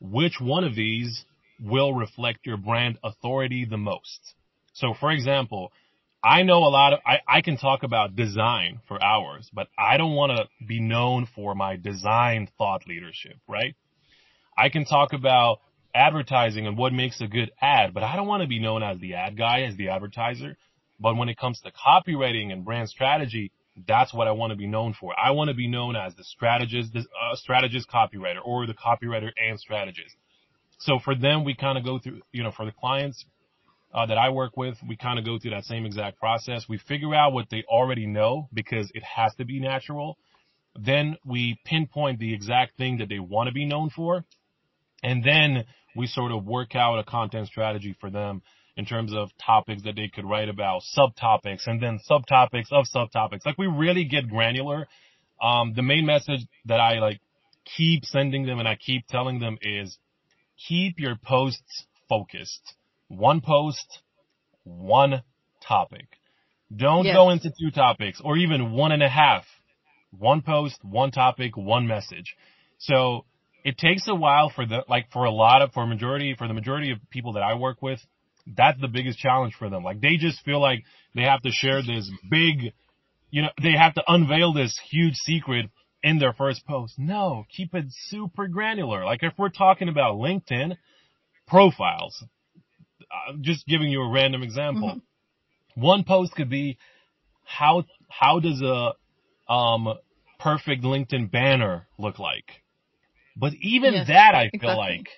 which one of these will reflect your brand authority the most? So for example, I know a lot of, I, I can talk about design for hours, but I don't want to be known for my design thought leadership, right? I can talk about advertising and what makes a good ad, but I don't want to be known as the ad guy, as the advertiser. But when it comes to copywriting and brand strategy, that's what I want to be known for. I want to be known as the strategist, the uh, strategist copywriter or the copywriter and strategist. So for them, we kind of go through, you know, for the clients uh, that I work with, we kind of go through that same exact process. We figure out what they already know because it has to be natural. Then we pinpoint the exact thing that they want to be known for. And then we sort of work out a content strategy for them in terms of topics that they could write about, subtopics, and then subtopics of subtopics. Like we really get granular. Um, the main message that I like keep sending them and I keep telling them is keep your posts focused. One post, one topic. Don't yes. go into two topics or even one and a half. One post, one topic, one message. So it takes a while for the, like for a lot of, for majority, for the majority of people that I work with, that's the biggest challenge for them. Like they just feel like they have to share this big, you know, they have to unveil this huge secret in their first post. No, keep it super granular. Like if we're talking about LinkedIn profiles, I'm just giving you a random example. Mm-hmm. One post could be how, how does a, um, perfect LinkedIn banner look like? But even Yes, that, I feel exactly. like,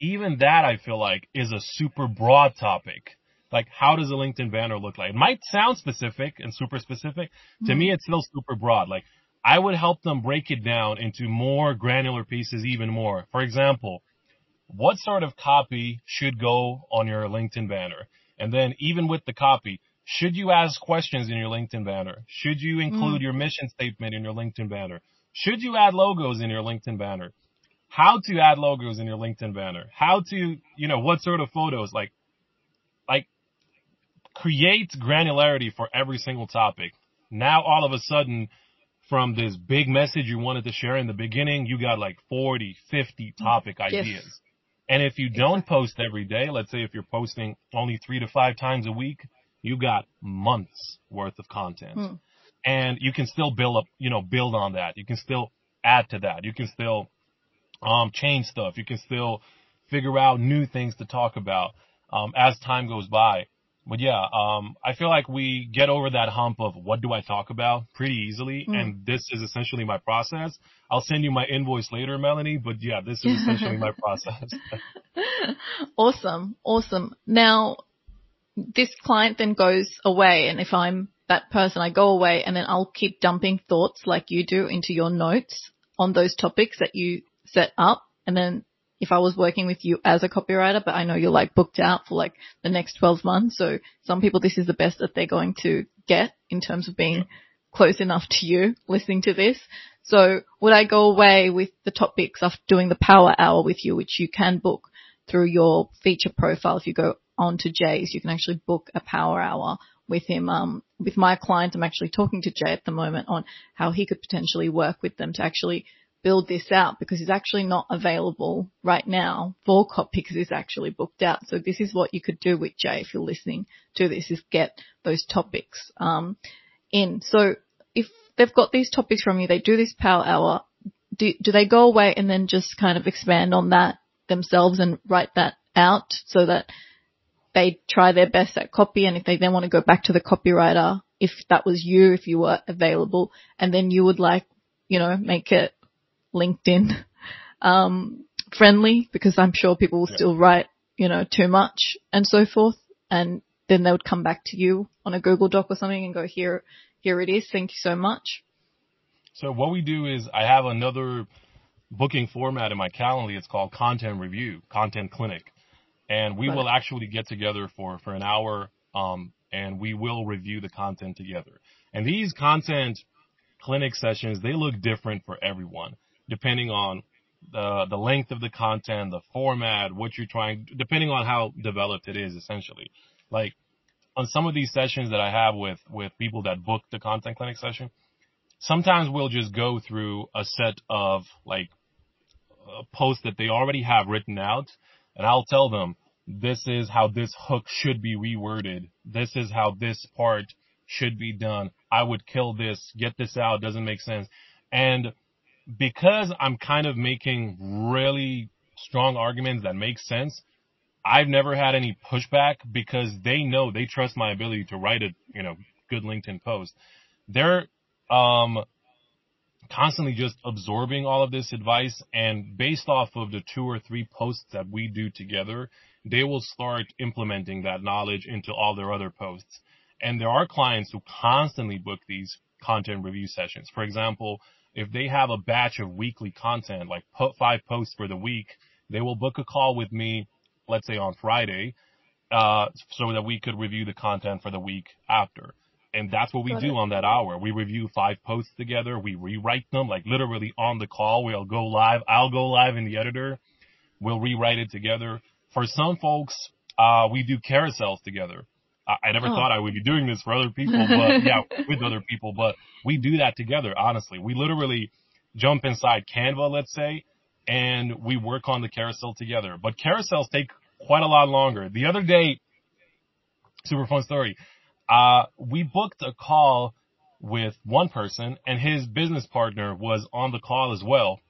even that, I feel like is a super broad topic. Like, how does a LinkedIn banner look like? It might sound specific and super specific. To Mm-hmm. me, it's still super broad. Like, I would help them break it down into more granular pieces even more. For example, what sort of copy should go on your LinkedIn banner? And then even with the copy, should you ask questions in your LinkedIn banner? Should you include your mission statement in your LinkedIn banner? Should you add logos in your LinkedIn banner? How to add logos in your LinkedIn banner? How to, you know, what sort of photos? Like, like create granularity for every single topic. Now all of a sudden, from this big message you wanted to share in the beginning, you got like 40, 50 topic Yes. ideas. And if you don't post every day, let's say if you're posting only three to five times a week, you got months worth of content. Hmm. And you can still build up, you know, build on that. You can still add to that. You can still, um, change stuff. You can still figure out new things to talk about, um, as time goes by. But yeah, um, I feel like we get over that hump of what do I talk about pretty easily. Mm. And this is essentially my process. I'll send you my invoice later, Mellonie, but yeah, this is essentially my process. awesome, awesome. Now, this client then goes away, and if I'm that person, I go away, and then I'll keep dumping thoughts like you do into your notes on those topics that you set up, and then if I was working with you as a copywriter, but I know you're like booked out for like the next 12 months, so some people this is the best that they're going to get in terms of being close enough to you listening to this. So would I go away with the topics of doing the power hour with you, which you can book through your feature profile. If you go on to Jay's, you can actually book a power hour with him. Um, with my client, I'm actually talking to Jay at the moment on how he could potentially work with them to actually build this out because it's actually not available right now for copy because he's actually booked out. So this is what you could do with Jay if you're listening to this is get those topics, um, in. So if they've got these topics from you, they do this power hour. Do, do they go away and then just kind of expand on that themselves and write that out so that they try their best at copy and if they then want to go back to the copywriter, if that was you, if you were available, and then you would like, you know, make it LinkedIn, um, friendly because I'm sure people will Yeah. still write, you know, too much and so forth. And then they would come back to you on a Google Doc or something and go, here, here it is. Thank you so much. So what we do is I have another booking format in my calendar. It's called content review, content clinic. And we Got will actually get together for, for an hour, um, and we will review the content together. And these content clinic sessions, they look different for everyone, depending on the, the length of the content, the format, what you're trying, depending on how developed it is, essentially. Like, on some of these sessions that I have with, with people that book the content clinic session, sometimes we'll just go through a set of like uh, posts that they already have written out and I'll tell them this is how this hook should be reworded. This is how this part should be done. I would kill this, get this out, doesn't make sense. And because I'm kind of making really strong arguments that make sense, I've never had any pushback because they know they trust my ability to write a, you know, good LinkedIn post. They're um constantly just absorbing all of this advice and based off of the two or three posts that we do together, they will start implementing that knowledge into all their other posts. And there are clients who constantly book these content review sessions. For example, if they have a batch of weekly content, like po- five posts for the week, they will book a call with me, let's say on Friday, uh, so that we could review the content for the week after. And that's what we Got do it. on that hour. We review five posts together. We rewrite them, like literally on the call. We'll go live. I'll go live in the editor. We'll rewrite it together. For some folks, uh, we do carousels together. I, I never Oh. thought I would be doing this for other people, but yeah, with other people, but we do that together, honestly. We literally jump inside Canva, let's say, and we work on the carousel together. But carousels take quite a lot longer. The other day, super fun story. Uh, we booked a call with one person and his business partner was on the call as well.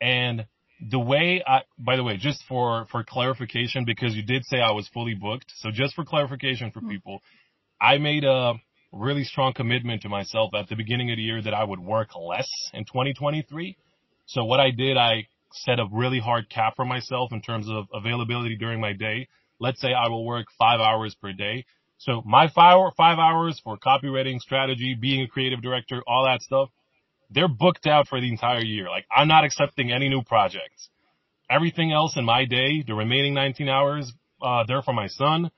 And the way I, by the way, just for, for clarification, because you did say I was fully booked. So just for clarification for mm-hmm. people, I made a really strong commitment to myself at the beginning of the year that I would work less in 2023. So what I did, I set a really hard cap for myself in terms of availability during my day. Let's say I will work five hours per day. So my five, five hours for copywriting, strategy, being a creative director, all that stuff, they're booked out for the entire year. Like I'm not accepting any new projects. Everything else in my day, the remaining 19 hours, uh, they're for my son.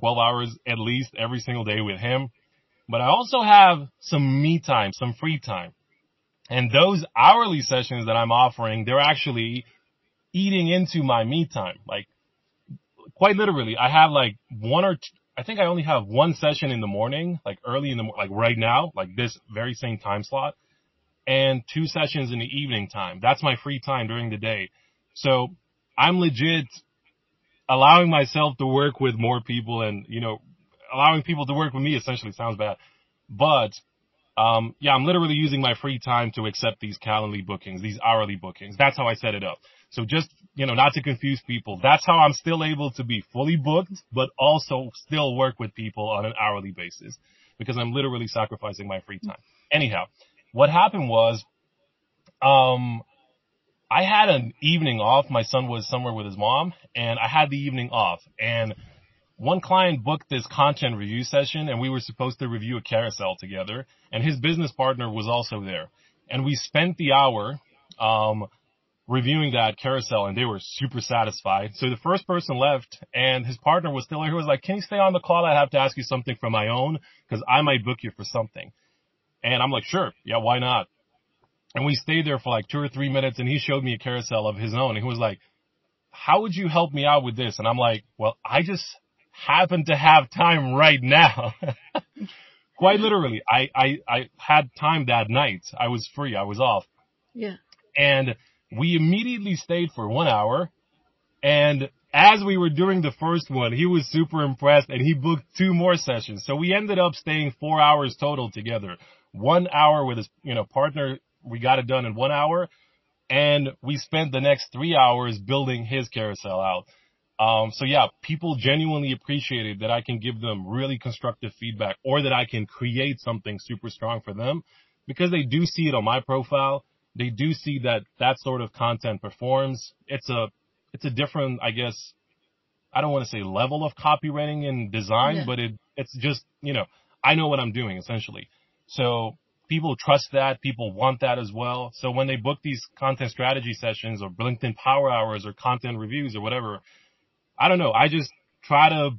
12 hours at least every single day with him. But I also have some me time, some free time. And those hourly sessions that I'm offering, they're actually eating into my me time. Like quite literally, I have like one or two, I think I only have one session in the morning, like early in the, like right now, like this very same time slot and two sessions in the evening time. That's my free time during the day. So I'm legit allowing myself to work with more people and, you know, allowing people to work with me essentially sounds bad. But, um, yeah, I'm literally using my free time to accept these Calendly bookings, these hourly bookings. That's how I set it up. So just, you know, not to confuse people, that's how I'm still able to be fully booked, but also still work with people on an hourly basis because I'm literally sacrificing my free time. Anyhow, what happened was, um, I had an evening off. My son was somewhere with his mom and I had the evening off and one client booked this content review session and we were supposed to review a carousel together and his business partner was also there. And we spent the hour, um, reviewing that carousel and they were super satisfied. So the first person left and his partner was still there. He was like, can you stay on the call? I have to ask you something for my own because I might book you for something. And I'm like, sure. Yeah. Why not? And we stayed there for like two or three minutes and he showed me a carousel of his own and he was like, how would you help me out with this? And I'm like, well, I just happen to have time right now. Quite literally, I, I, I had time that night. I was free. I was off. Yeah. And we immediately stayed for one hour. And as we were doing the first one, he was super impressed and he booked two more sessions. So we ended up staying four hours total together. One hour with his, you know, partner. We got it done in one hour and we spent the next three hours building his carousel out. Um, so yeah, people genuinely appreciated that I can give them really constructive feedback or that I can create something super strong for them because they do see it on my profile they do see that that sort of content performs. It's a, it's a different, I guess, I don't want to say level of copywriting and design, yeah. but it, it's just, you know, I know what I'm doing essentially. So people trust that. People want that as well. So when they book these content strategy sessions or LinkedIn power hours or content reviews or whatever, I don't know. I just try to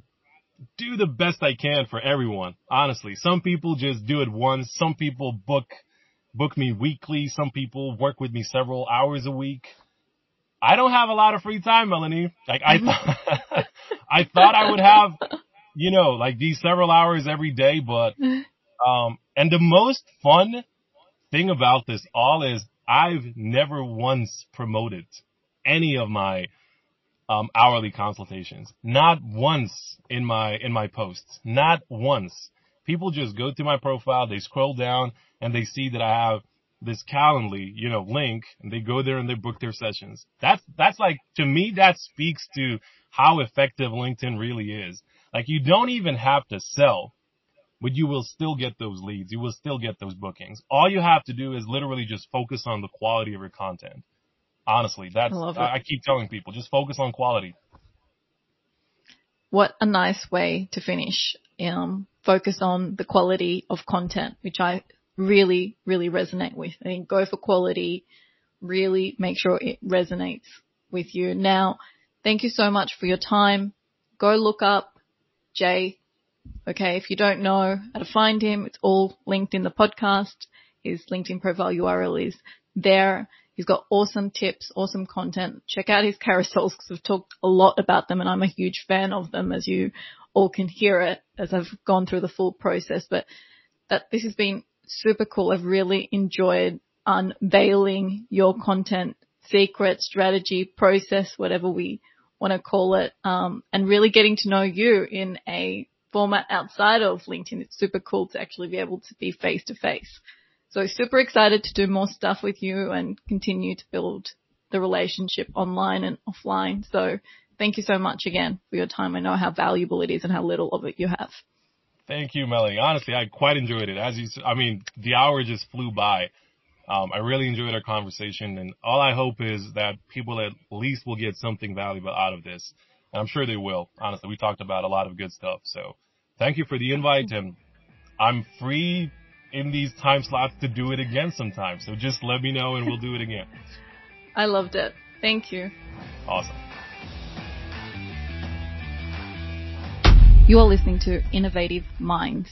do the best I can for everyone. Honestly, some people just do it once. Some people book book me weekly. Some people work with me several hours a week. I don't have a lot of free time, Mellonie. Like I thought, mm-hmm. I thought I would have, you know, like these several hours every day, but, um, and the most fun thing about this all is I've never once promoted any of my, um, hourly consultations. Not once in my, in my posts. Not once. People just go to my profile, they scroll down, and they see that I have this Calendly, you know, link, and they go there and they book their sessions. That's, that's like, to me, that speaks to how effective LinkedIn really is. Like you don't even have to sell, but you will still get those leads. You will still get those bookings. All you have to do is literally just focus on the quality of your content. Honestly, that's, I, I keep telling people, just focus on quality. What a nice way to finish. Um, focus on the quality of content, which I really, really resonate with. I think go for quality, really make sure it resonates with you. Now, thank you so much for your time. Go look up Jay. Okay, if you don't know how to find him, it's all linked in the podcast. His LinkedIn profile URL is there. He's got awesome tips, awesome content. Check out his carousels because I've talked a lot about them and I'm a huge fan of them as you all can hear it as I've gone through the full process. But that this has been super cool. I've really enjoyed unveiling your content secret, strategy, process, whatever we want to call it, um, and really getting to know you in a format outside of LinkedIn. It's super cool to actually be able to be face to face. So super excited to do more stuff with you and continue to build the relationship online and offline. So thank you so much again for your time. I know how valuable it is and how little of it you have. Thank you, Mellonie. Honestly, I quite enjoyed it. As you, I mean, the hour just flew by. Um, I really enjoyed our conversation, and all I hope is that people at least will get something valuable out of this. And I'm sure they will. Honestly, we talked about a lot of good stuff. So thank you for the invite, and I'm free in these time slots to do it again sometime. So just let me know, and we'll do it again. I loved it. Thank you. Awesome. You are listening to Innovative Minds.